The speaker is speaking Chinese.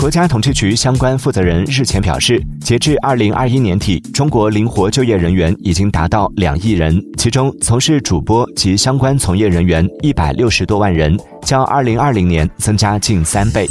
国家统计局相关负责人日前表示截至二零二一年底中国灵活就业人员已经达到两亿人其中从事主播及相关从业人员一百六十多万人较二零二零年增加近三倍。